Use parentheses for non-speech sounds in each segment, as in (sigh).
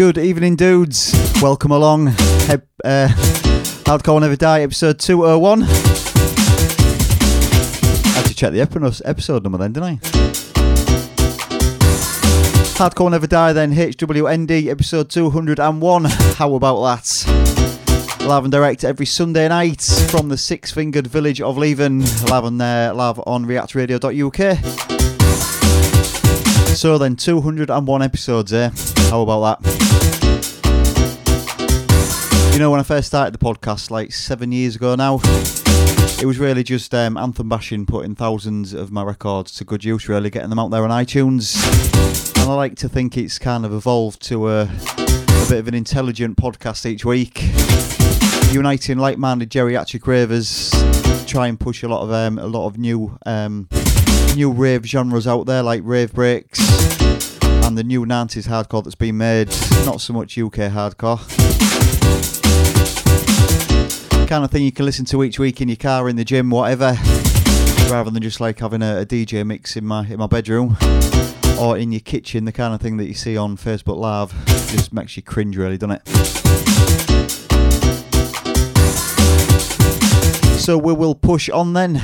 Good evening, dudes. Welcome along. He- uh, Hardcore Never Die, episode 201. I had to check the episode number then, didn't I? Hardcore Never Die, then HWND, episode 201. How about that? Live and direct every Sunday night from the six fingered village of Leven, live on, uh, live on reactradio.uk. So then, 201 episodes, eh? How about that? You know, when I first started the podcast, like seven years ago now, it was really just um, anthem bashing, putting thousands of my records to good use, really getting them out there on iTunes. And I like to think it's kind of evolved to a, a bit of an intelligent podcast each week, uniting like-minded geriatric ravers, try and push a lot of um, a lot of new um, new rave genres out there, like rave breaks and the new 90s hardcore that's been made. Not so much UK hardcore kind of thing you can listen to each week in your car, in the gym, whatever. rather than just like having a, a DJ mix in my in my bedroom or in your kitchen, the kind of thing that you see on Facebook Live. Just makes you cringe, really, doesn't it? So we will push on then.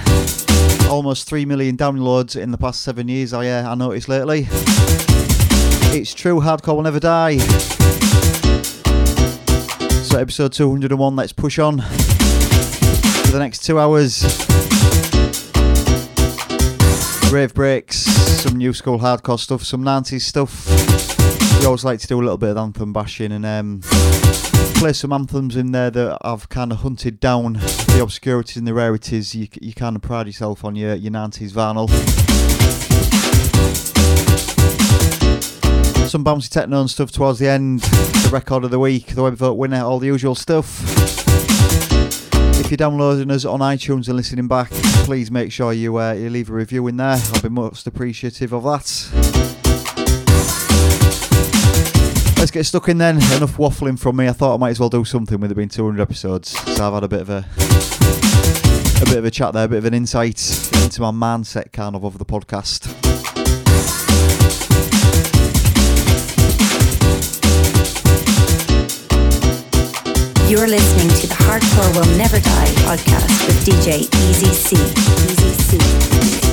Almost 3 million downloads in the past seven years, I, uh, I noticed lately. It's true, hardcore will never die. So, episode 201, let's push on for the next two hours. Rave breaks, some new school hardcore stuff, some 90s stuff. We always like to do a little bit of anthem bashing and um, play some anthems in there that I've kind of hunted down the obscurities and the rarities. You, you kind of pride yourself on your, your 90s vinyl. Some bouncy techno and stuff towards the end. The record of the week, the web vote winner, all the usual stuff. If you're downloading us on iTunes and listening back, please make sure you, uh, you leave a review in there. I'll be most appreciative of that. Let's get stuck in then. Enough waffling from me. I thought I might as well do something with it being 200 episodes. So I've had a bit of a a bit of a chat there, a bit of an insight into my mindset kind of of the podcast. You're listening to the Hardcore Will Never Die podcast with DJ Easy C. Easy C.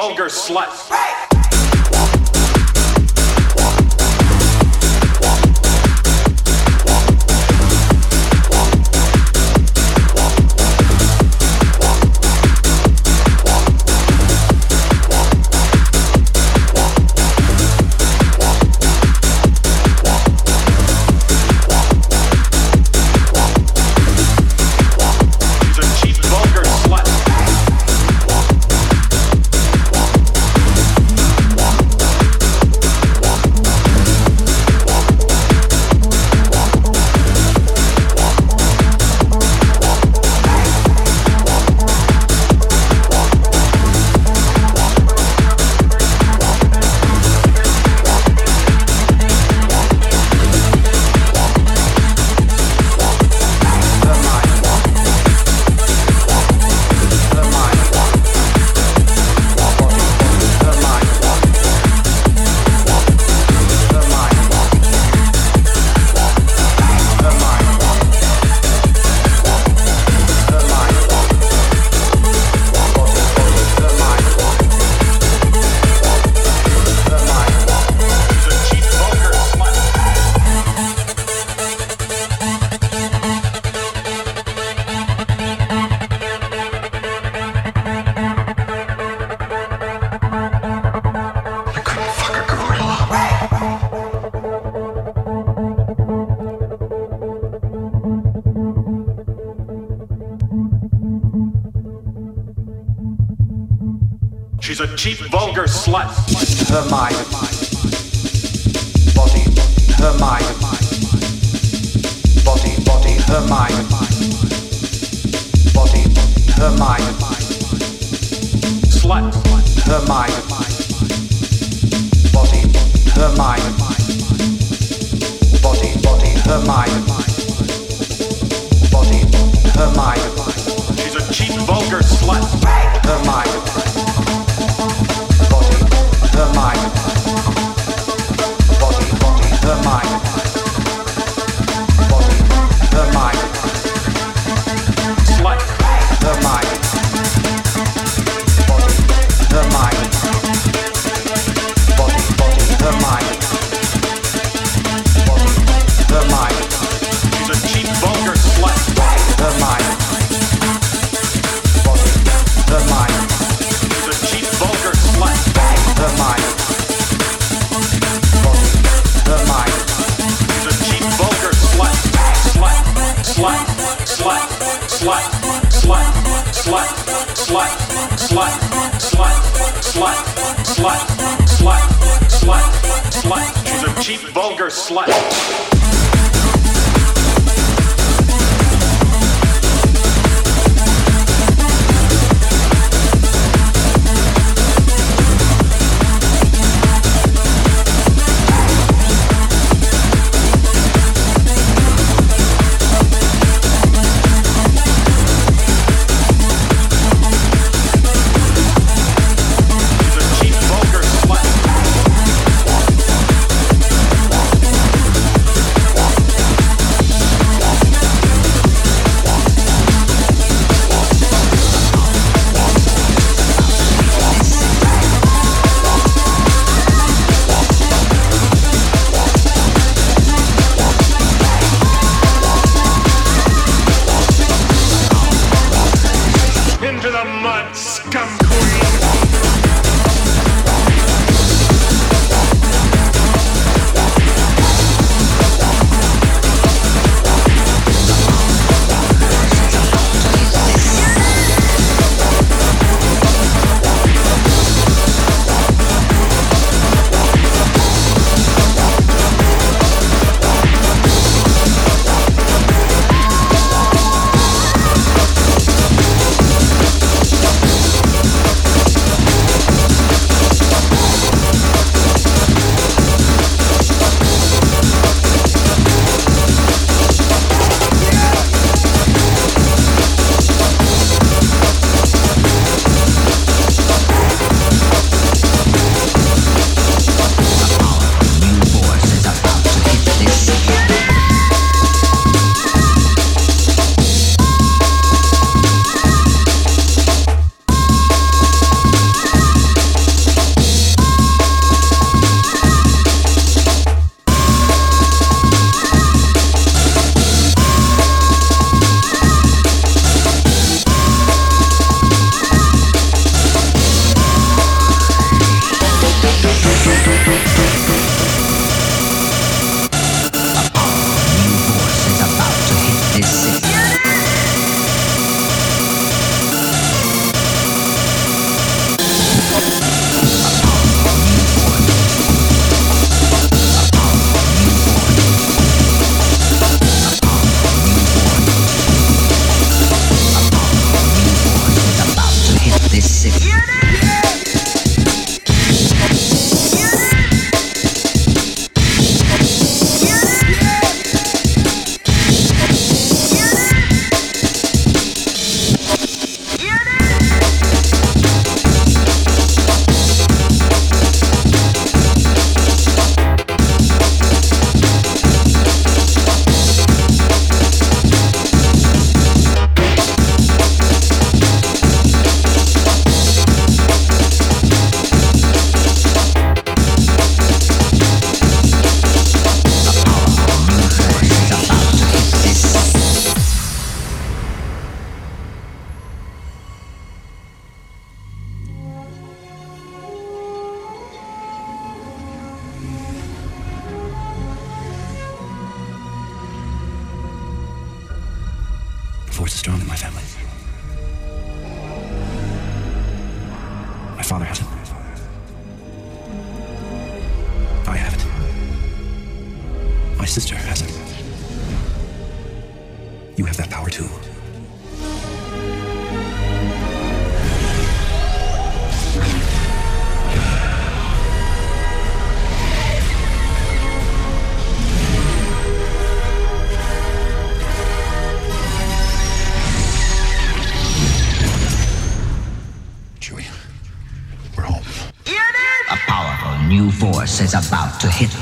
vulgar slut. Right.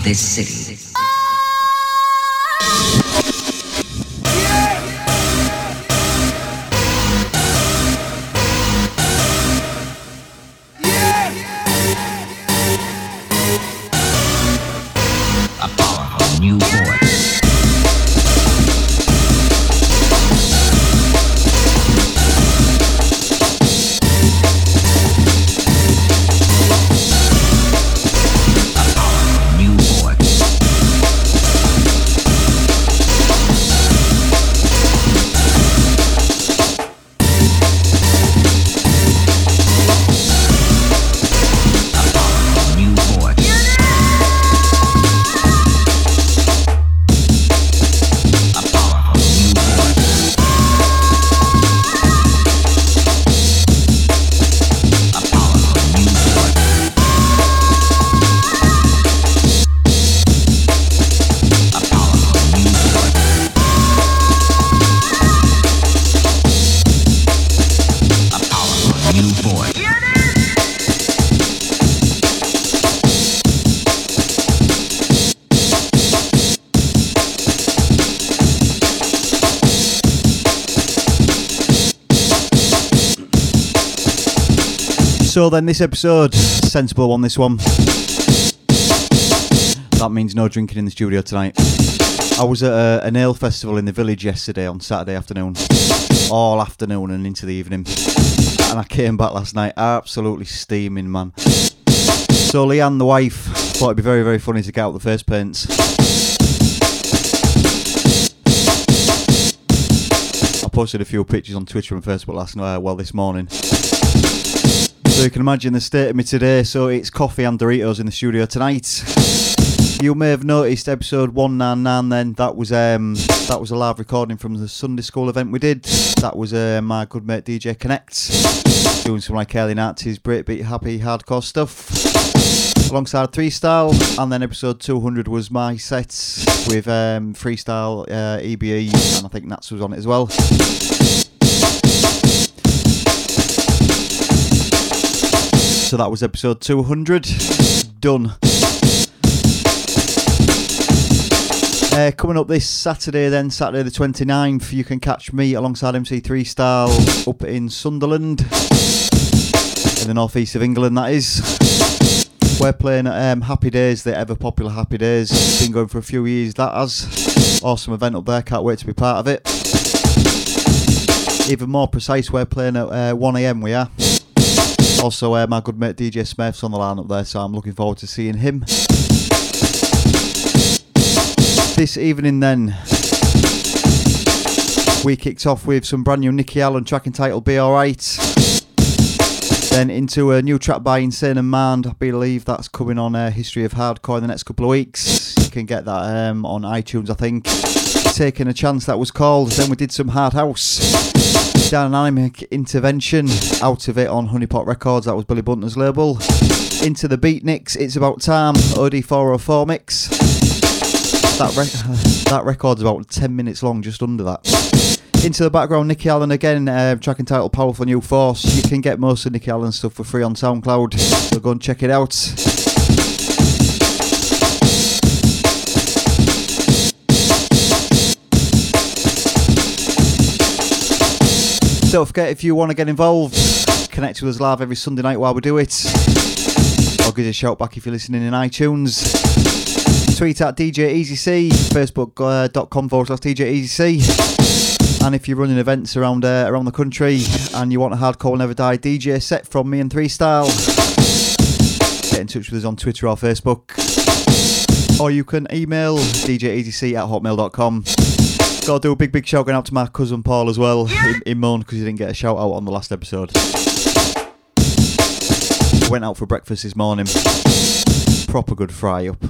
This city. A new force. So then, this episode, sensible one. This one. That means no drinking in the studio tonight. I was at a, an ale festival in the village yesterday on Saturday afternoon, all afternoon and into the evening, and I came back last night absolutely steaming, man. So Leanne, the wife, thought it'd be very, very funny to get out the first paints. I posted a few pictures on Twitter and Facebook last night, well, this morning. So you can imagine the state of me today. So it's coffee and Doritos in the studio tonight. You may have noticed episode 199 then, that was um that was a live recording from the Sunday school event we did. That was uh, my good mate DJ Connect doing some like Early Nazis, breakbeat, happy, hardcore stuff. Alongside Freestyle, and then episode 200 was my set with um, Freestyle, uh, EBE, and I think Nats was on it as well. So that was episode 200. Done. Uh, coming up this Saturday, then Saturday the 29th, you can catch me alongside MC3 Style up in Sunderland, in the northeast of England. That is. We're playing at um, Happy Days, the ever popular Happy Days. Been going for a few years. That has awesome event up there. Can't wait to be part of it. Even more precise, we're playing at uh, 1 a.m. We are. Also, uh, my good mate DJ Smith's on the line up there, so I'm looking forward to seeing him. This evening, then, we kicked off with some brand new Nicky Allen track entitled Be Alright. Then into a new track by Insane and Mind. I believe that's coming on uh, History of Hardcore in the next couple of weeks. You can get that um, on iTunes, I think. Taking a Chance, that was called. Then we did some Hard House. Dynamic Intervention out of it on Honeypot Records. That was Billy Bunter's label. Into the Beatniks, It's About Time, OD404 mix. That, (sighs) that record's about 10 minutes long, just under that. Into the background, Nicky Allen again, uh, track entitled Powerful New Force. You can get most of Nicky Allen's stuff for free on SoundCloud, so go and check it out. Don't forget if you want to get involved, connect with us live every Sunday night while we do it. Or give us a shout back if you're listening in iTunes. Tweet at DJ EasyC, facebook.com forward slash DJ EasyC. And if you're running events around uh, around the country and you want a hardcore never die DJ set from me and Three Style, get in touch with us on Twitter or Facebook. Or you can email djeasyc at hotmail.com. Gotta do a big, big shout going out to my cousin Paul as well. In, in moan because he didn't get a shout out on the last episode. Went out for breakfast this morning. Proper good fry up. A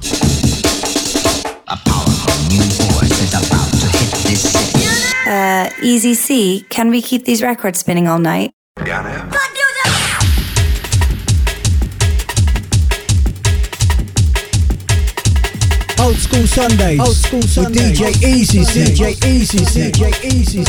powerful new force is about to hit this city. Uh, Easy C, can we keep these records spinning all night? Old school Sundays. Old school Sundays. With DJ Easy C. DJ Easy C. DJ Easy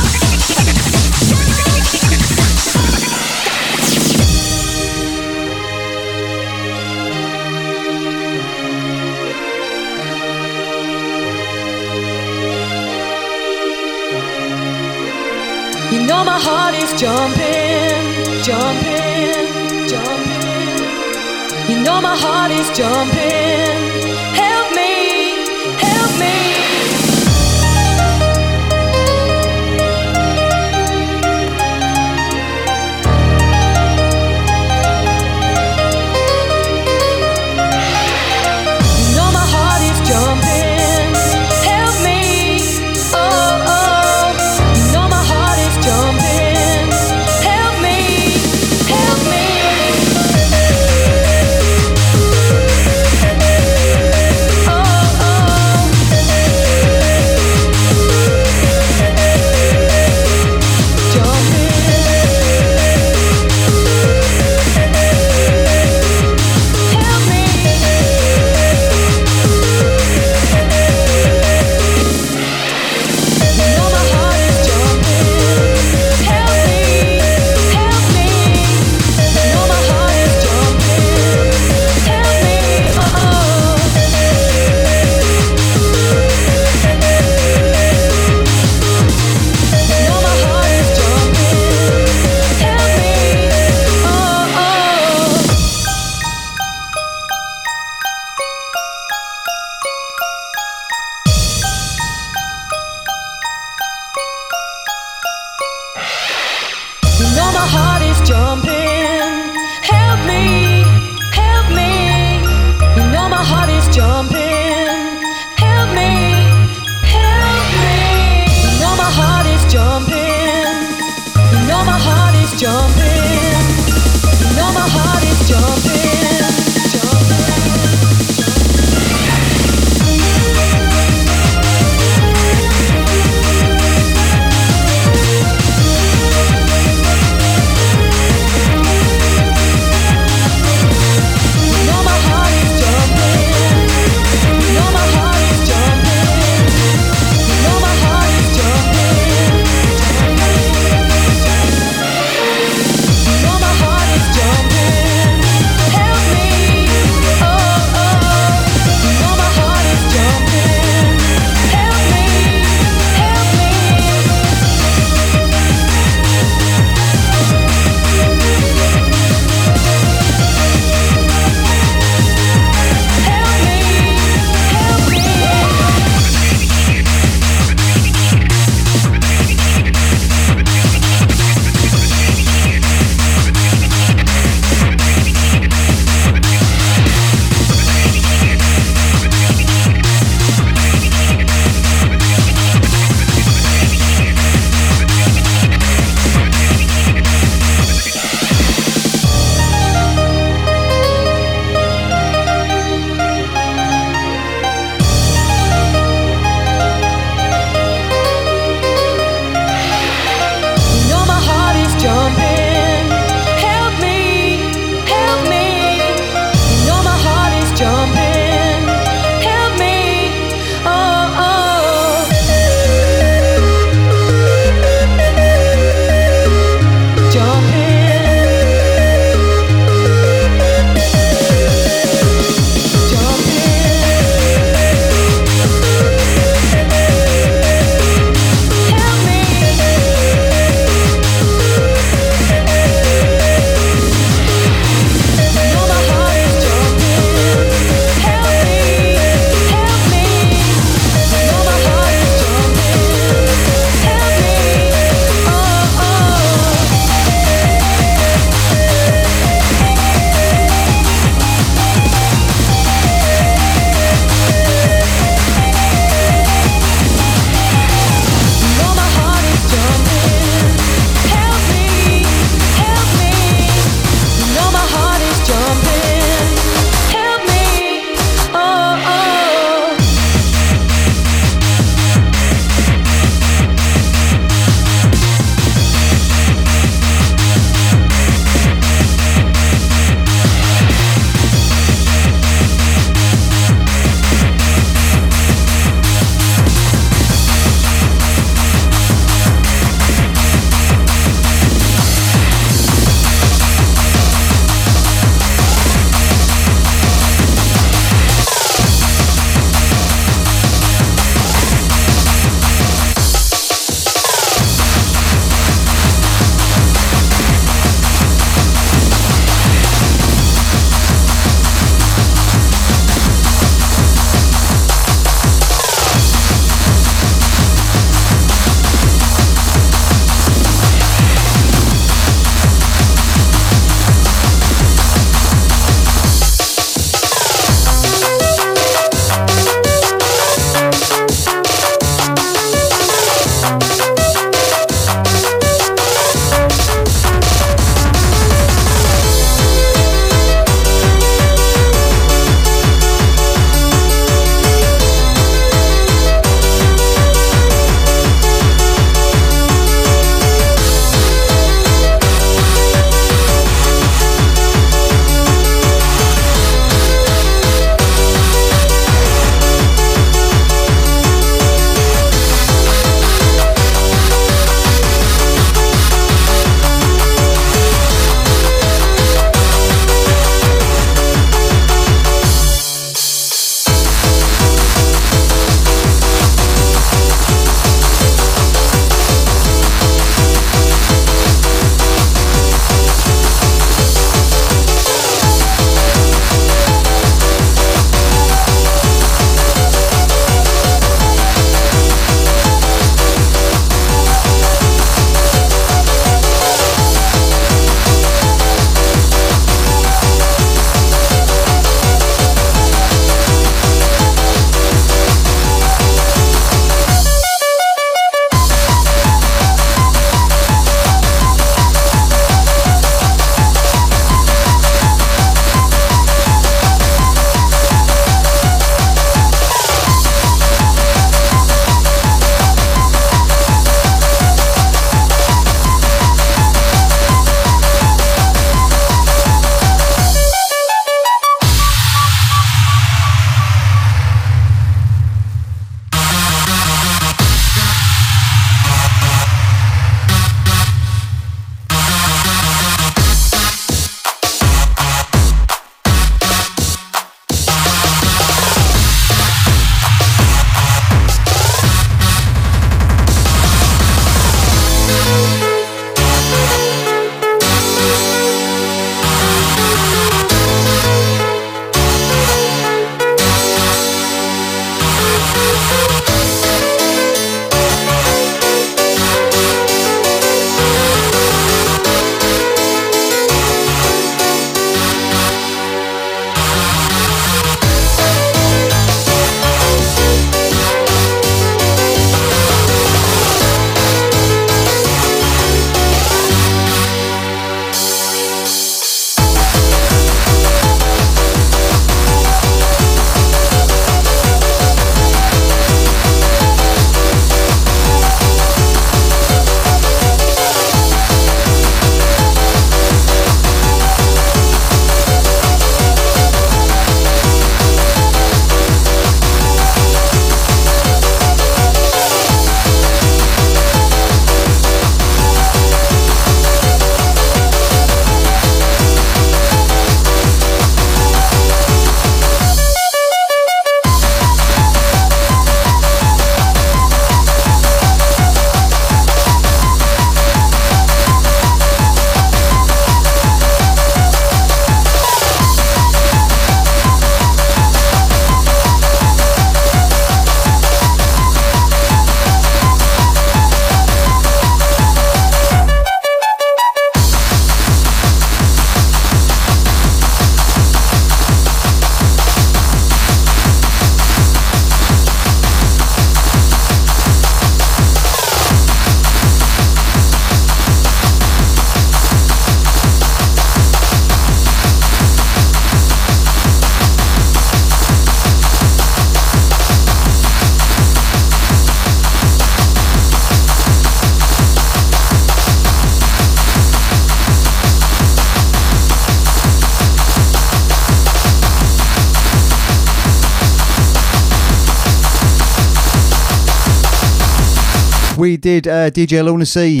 did uh, DJ Lunacy,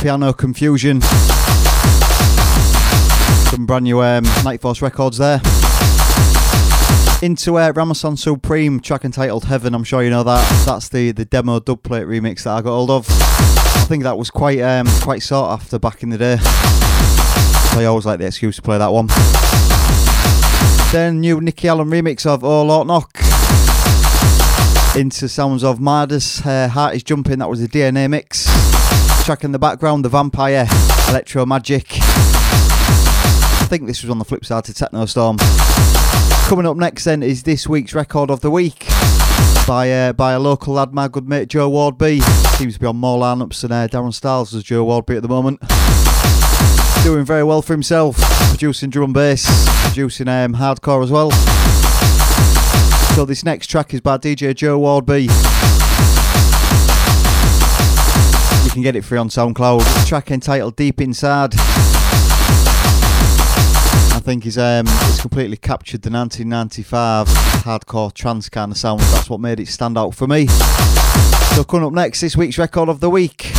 Piano Confusion. Some brand new um, Night Force records there. Into uh, Ramos and Supreme, track entitled Heaven. I'm sure you know that. That's the, the demo dubplate remix that I got hold of. I think that was quite um, quite sought after back in the day. So I always like the excuse to play that one. Then new Nicky Allen remix of All Lord Knock. Into sounds of Midas, uh, Heart is Jumping, that was a DNA mix. Track in the background, The Vampire, Electro Magic. I think this was on the flip side to Techno Storm. Coming up next then is this week's record of the week by uh, by a local lad, my good mate Joe Wardby. Seems to be on more lineups than uh, Darren Styles as Joe Wardby at the moment. Doing very well for himself, producing drum bass, producing um, hardcore as well. So this next track is by DJ Joe Wardby. You can get it free on SoundCloud. Track entitled Deep Inside. I think he's um it's completely captured the 1995 hardcore trance kind of sound. That's what made it stand out for me. So coming up next, this week's record of the week.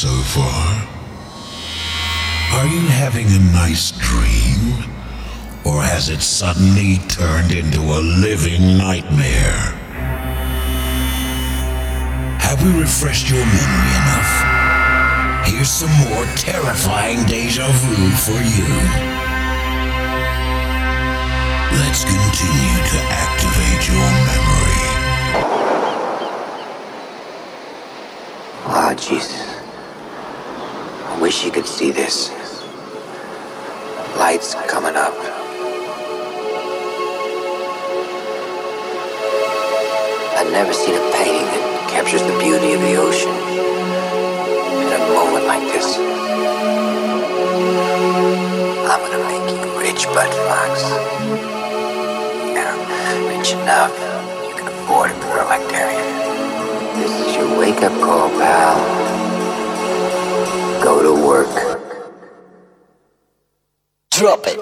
So far? Are you having a nice dream? Or has it suddenly turned into a living nightmare? Have we refreshed your memory enough? Here's some more terrifying deja vu for you. Let's continue to activate your memory. Oh, Jesus. Wish you could see this. Lights coming up. I've never seen a painting that captures the beauty of the ocean in a moment like this. I'm gonna make you rich, Bud Fox. Yeah, rich enough you can afford a Darien. This is your wake-up call, pal. Go to work. Drop it.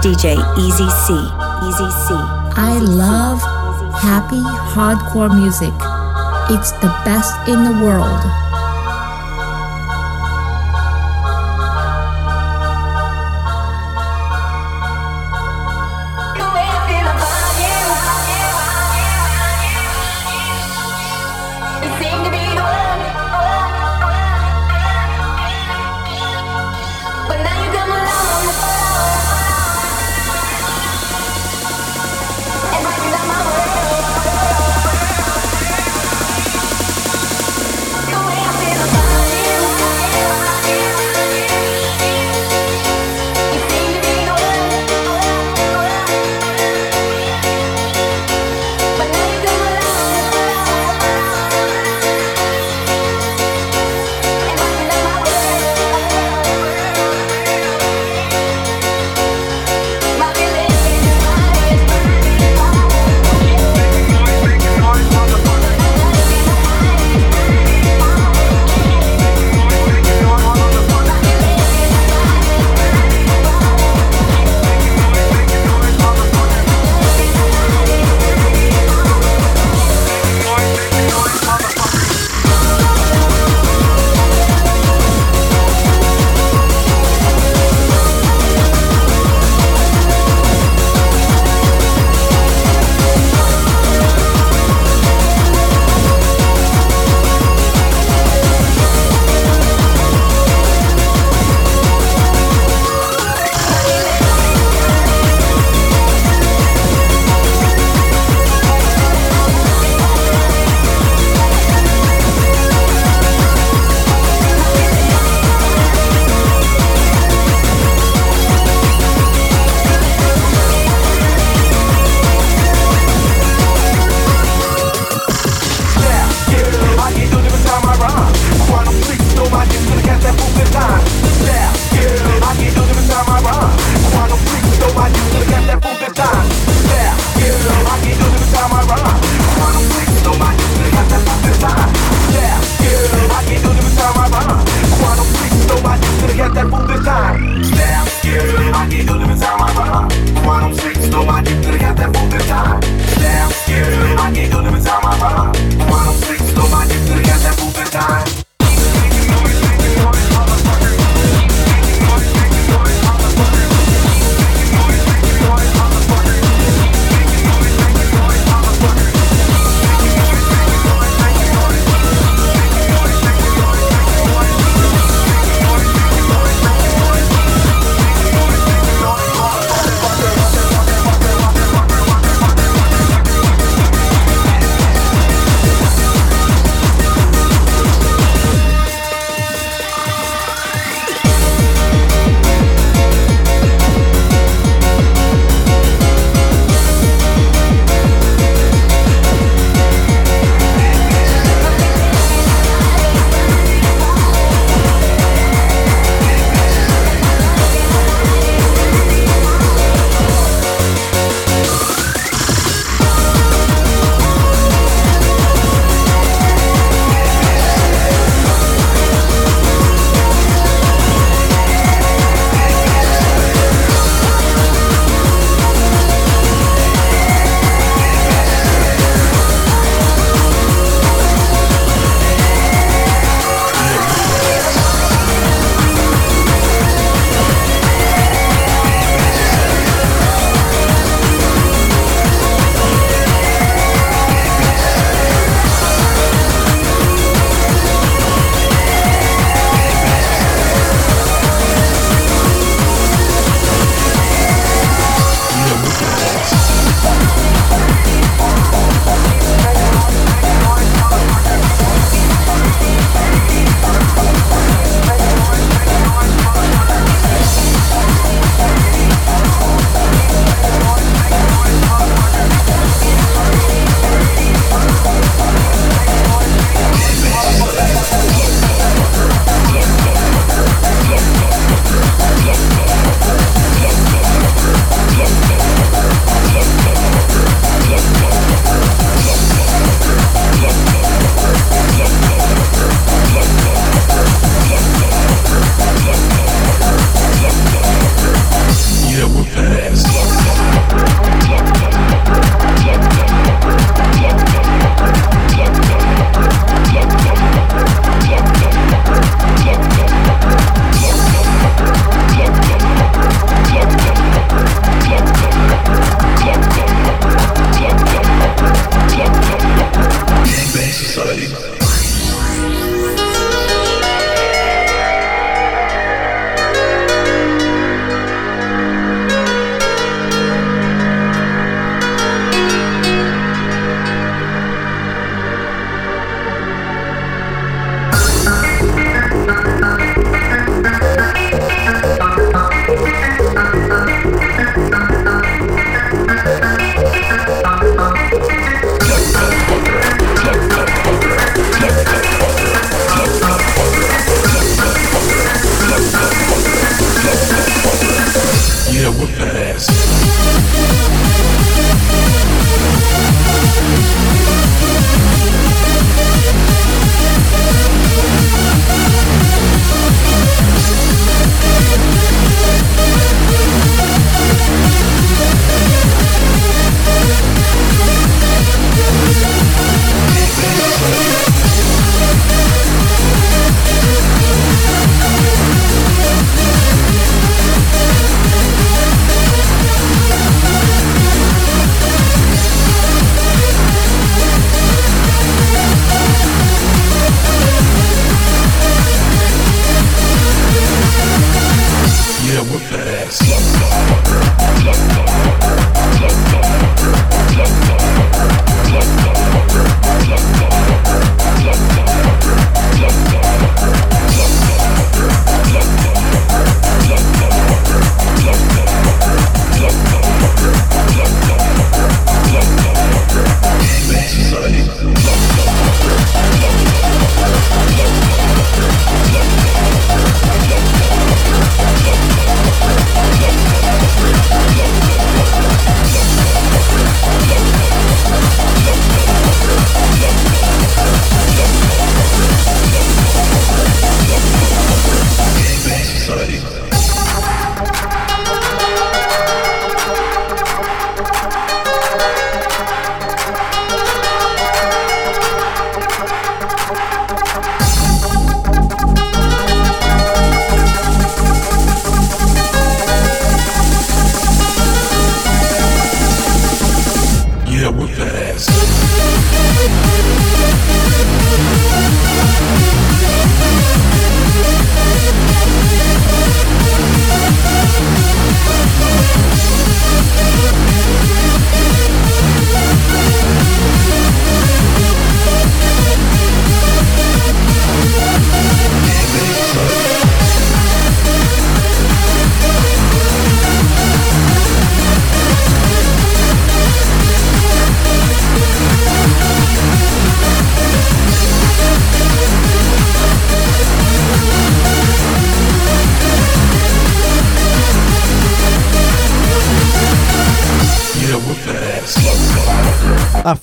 DJ Easy C. Easy C. I love happy hardcore music. It's the best in the world.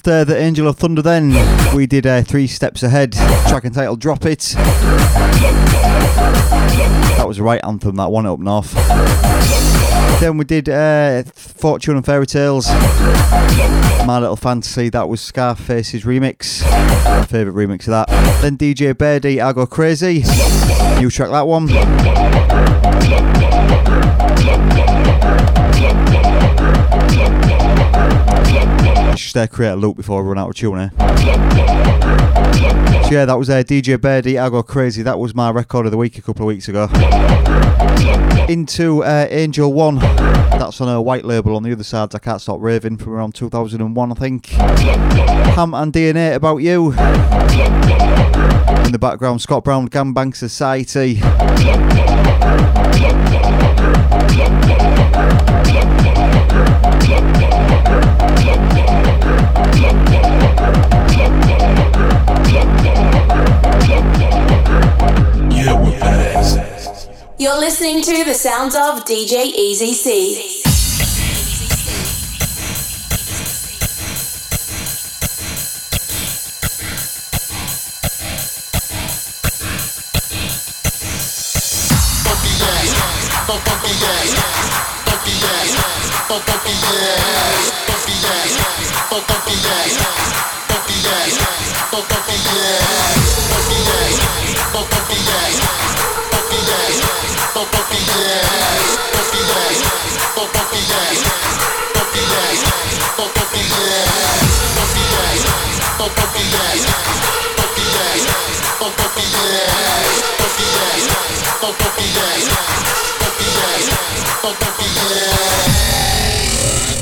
After the Angel of Thunder, then we did uh, Three Steps Ahead, track entitled Drop It. That was the right anthem, that one up north. Then we did uh, Fortune and Fairy Tales, My Little Fantasy, that was Scarface's remix. My favourite remix of that. Then DJ Birdie, I Go Crazy. New track, that one. Just uh, create a loop before we run out of tune here. So yeah, that was uh, DJ Birdie, I Go Crazy. That was my record of the week a couple of weeks ago. Into uh, Angel One. That's on a white label on the other side. I Can't Stop Raving from around 2001, I think. Ham and DNA About You. In the background, Scott Brown, Gangbang Society. You're listening to the sounds of DJ Easy C. Yeah. Yeah.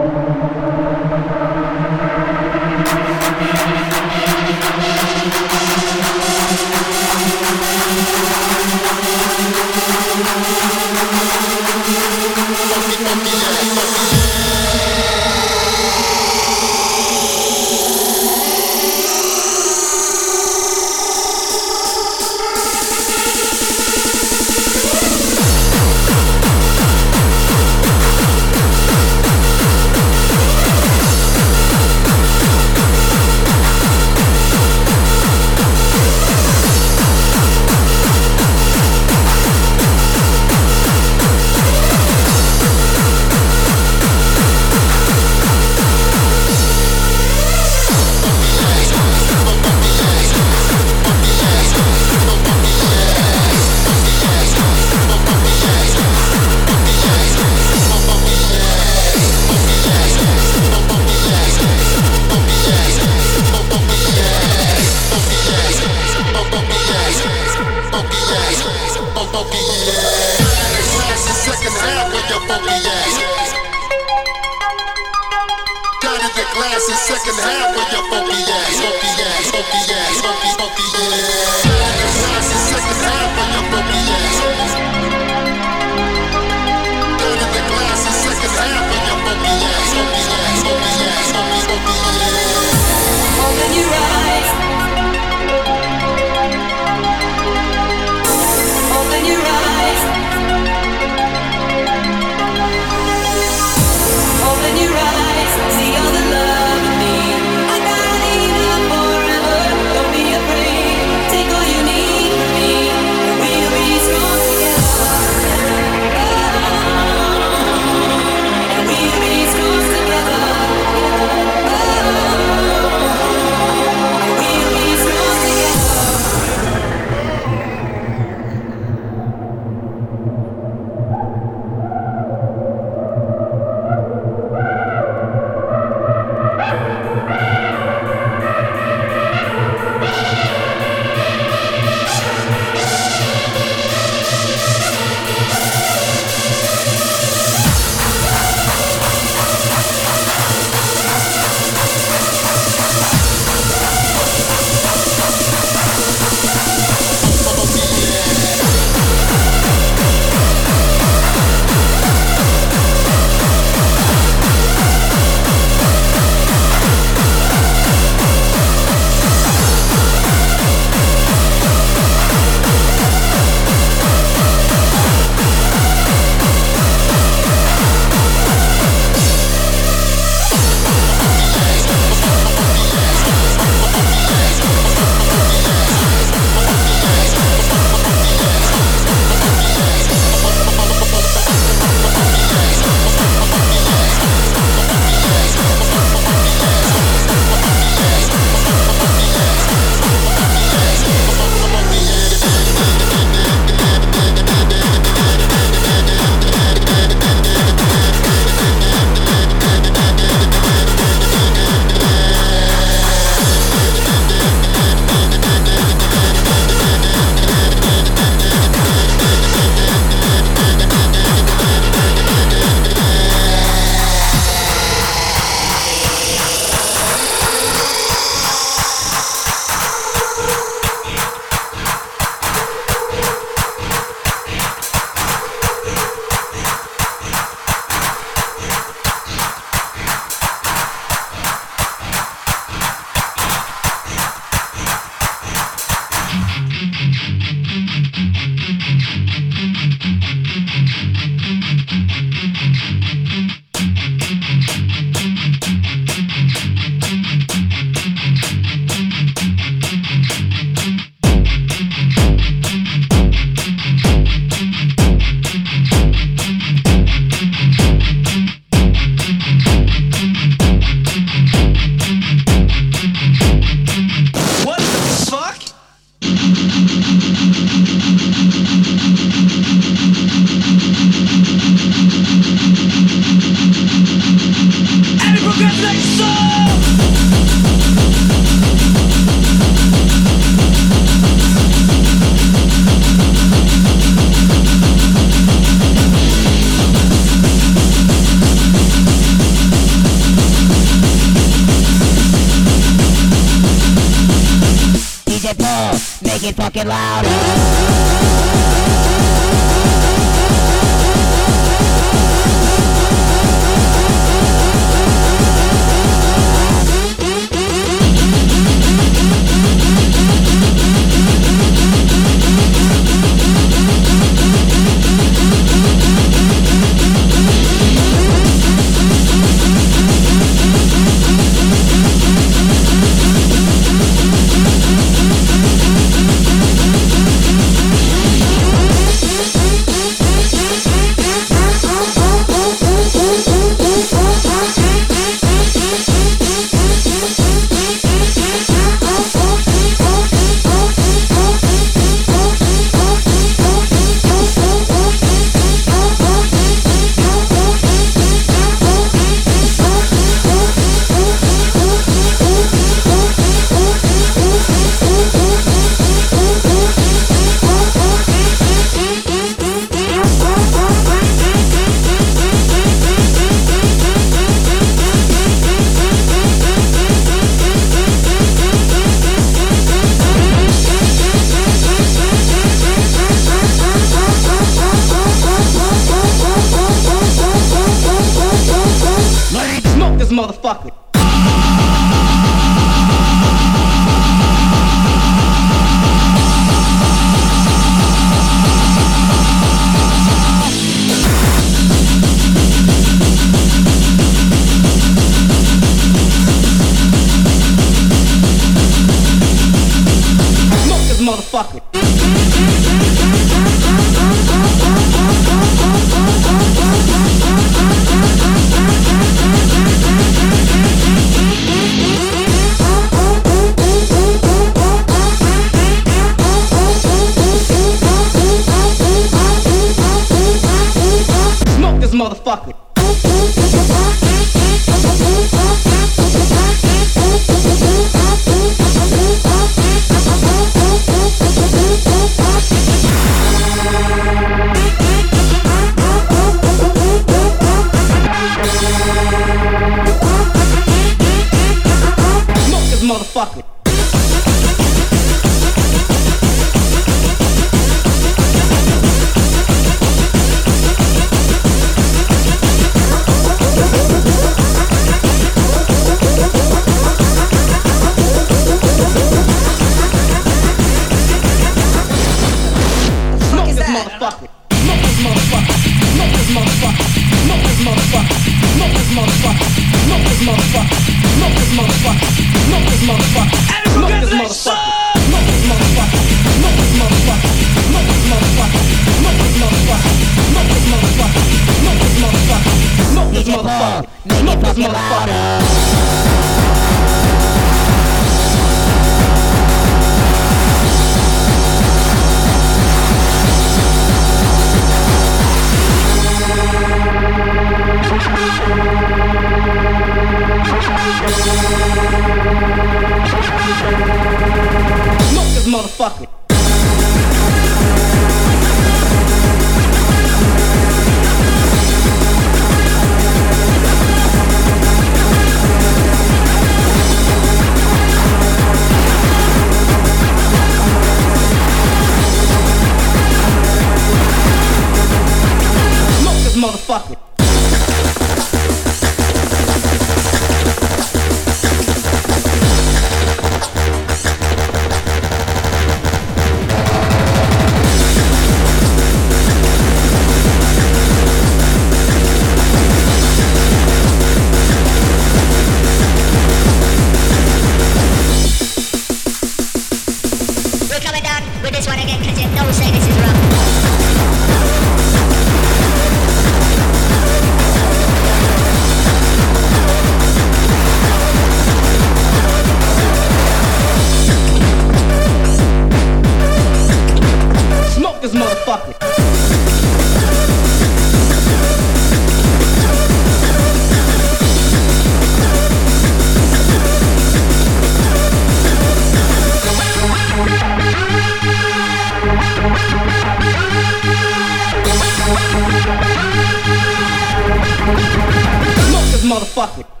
fuck with.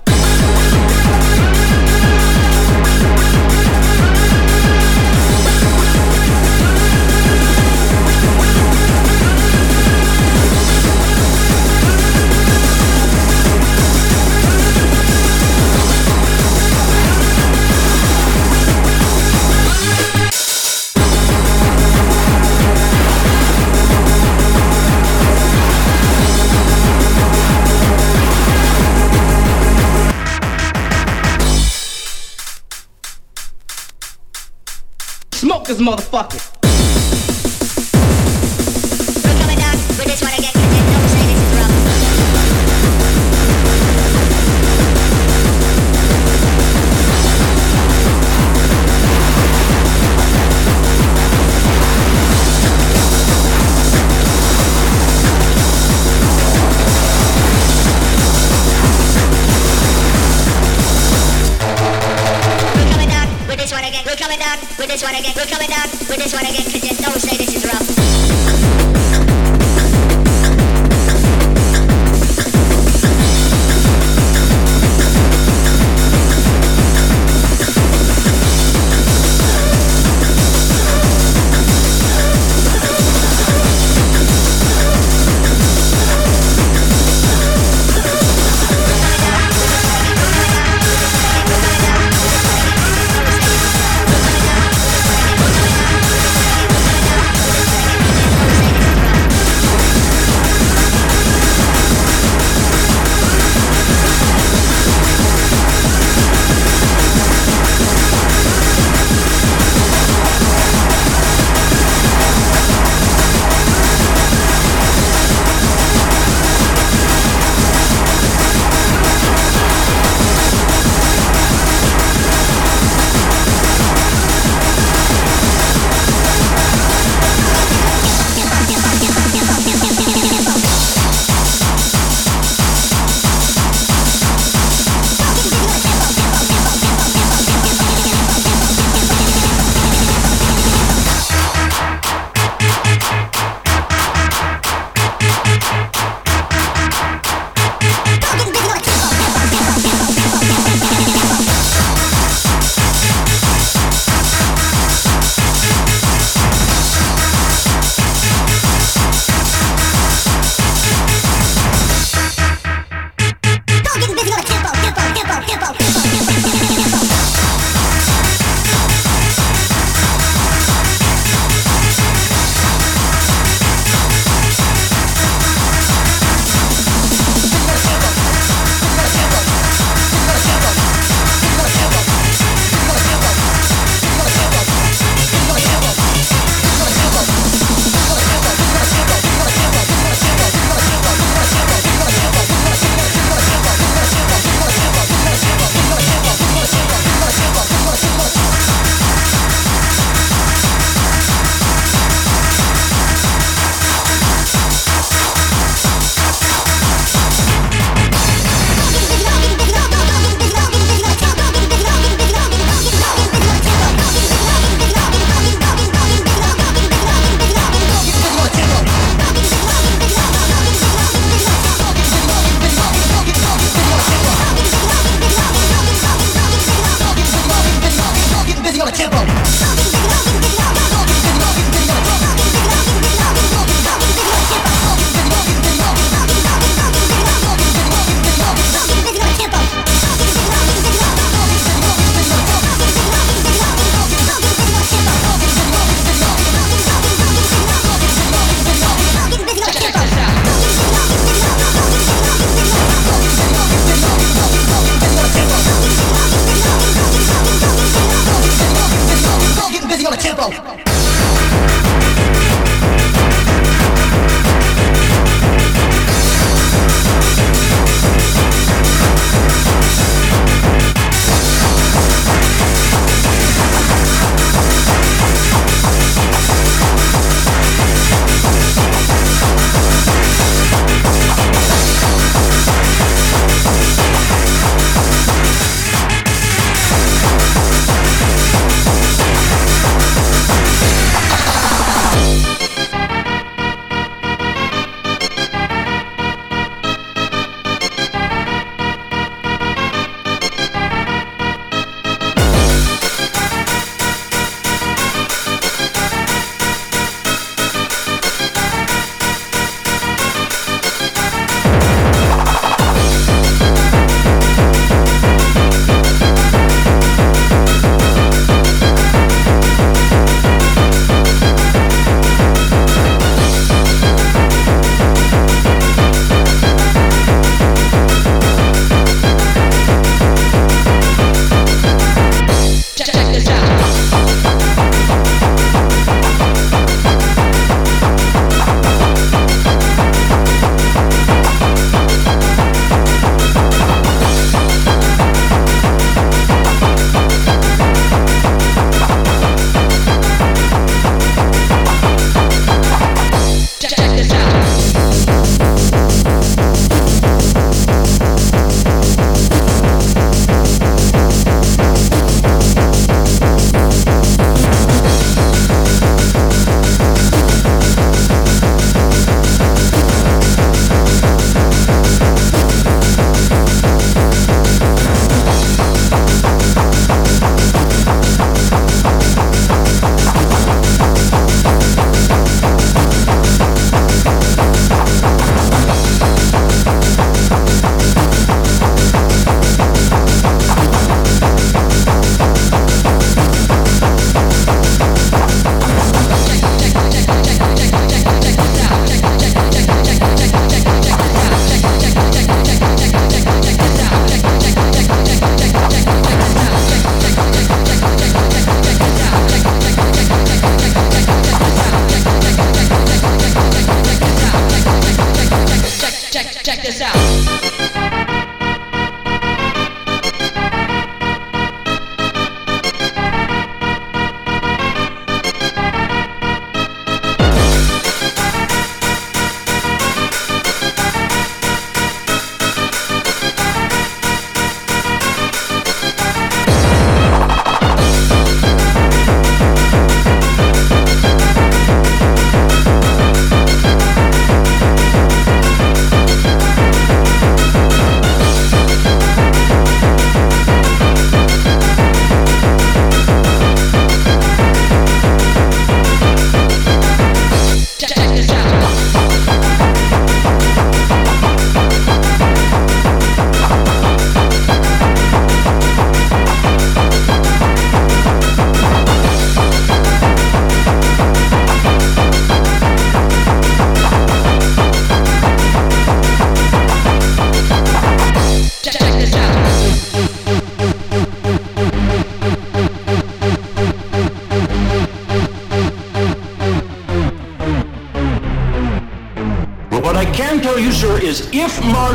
This motherfucker.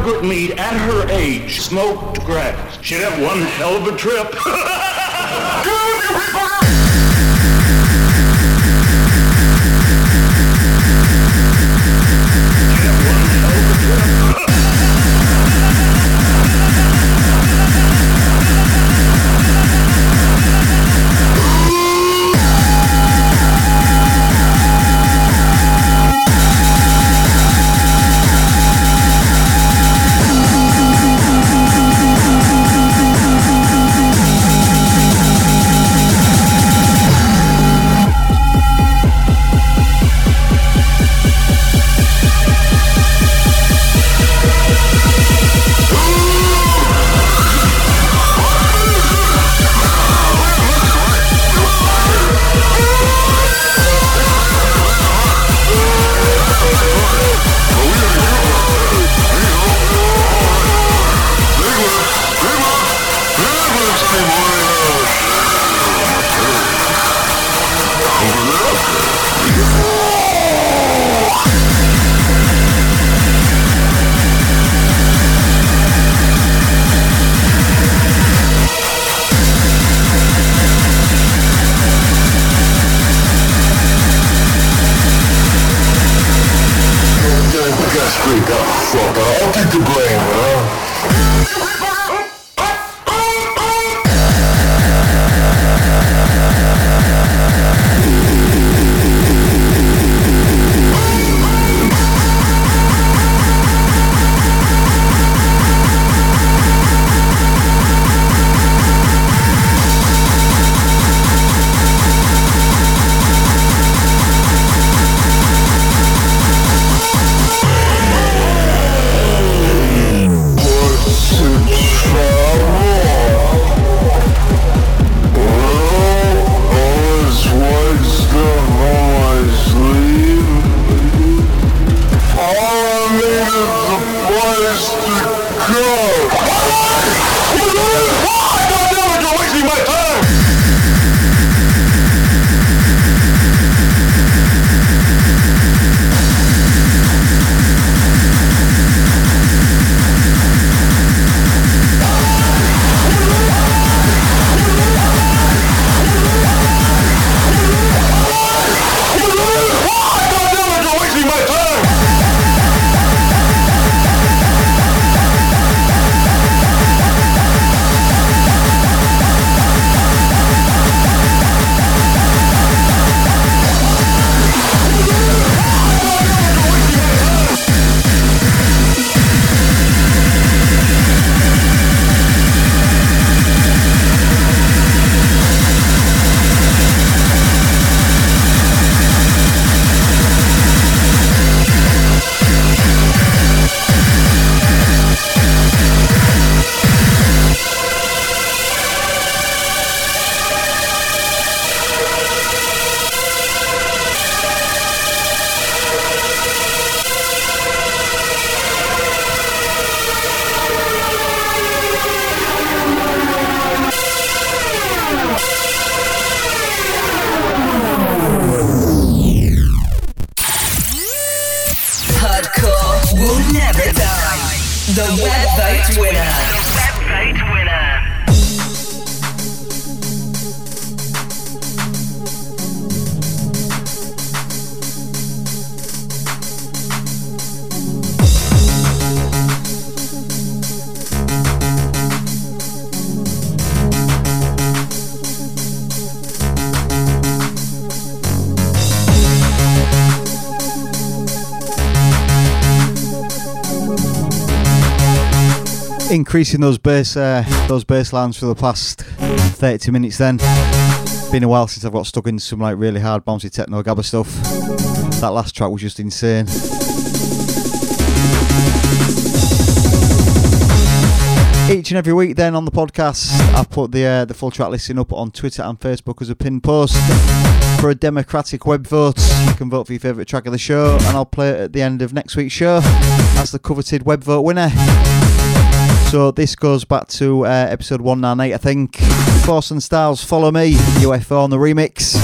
Margaret Mead at her age smoked grass, she'd have one hell of a trip. (laughs) increasing those bass uh, those bass lines for the past 30 minutes then. Been a while since I've got stuck into some like really hard bouncy techno gabba stuff. That last track was just insane. Each and every week then on the podcast I put the uh, the full track listing up on Twitter and Facebook as a pin post for a democratic web vote. You can vote for your favourite track of the show and I'll play it at the end of next week's show as the coveted web vote winner so this goes back to uh, episode 198, I think. Force and Styles, Follow Me, UFO on the remix.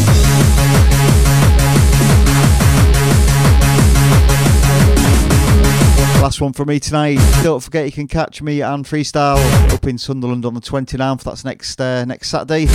Last one for me tonight. Don't forget you can catch me and freestyle up in Sunderland on the 29th. That's next uh, next Saturday.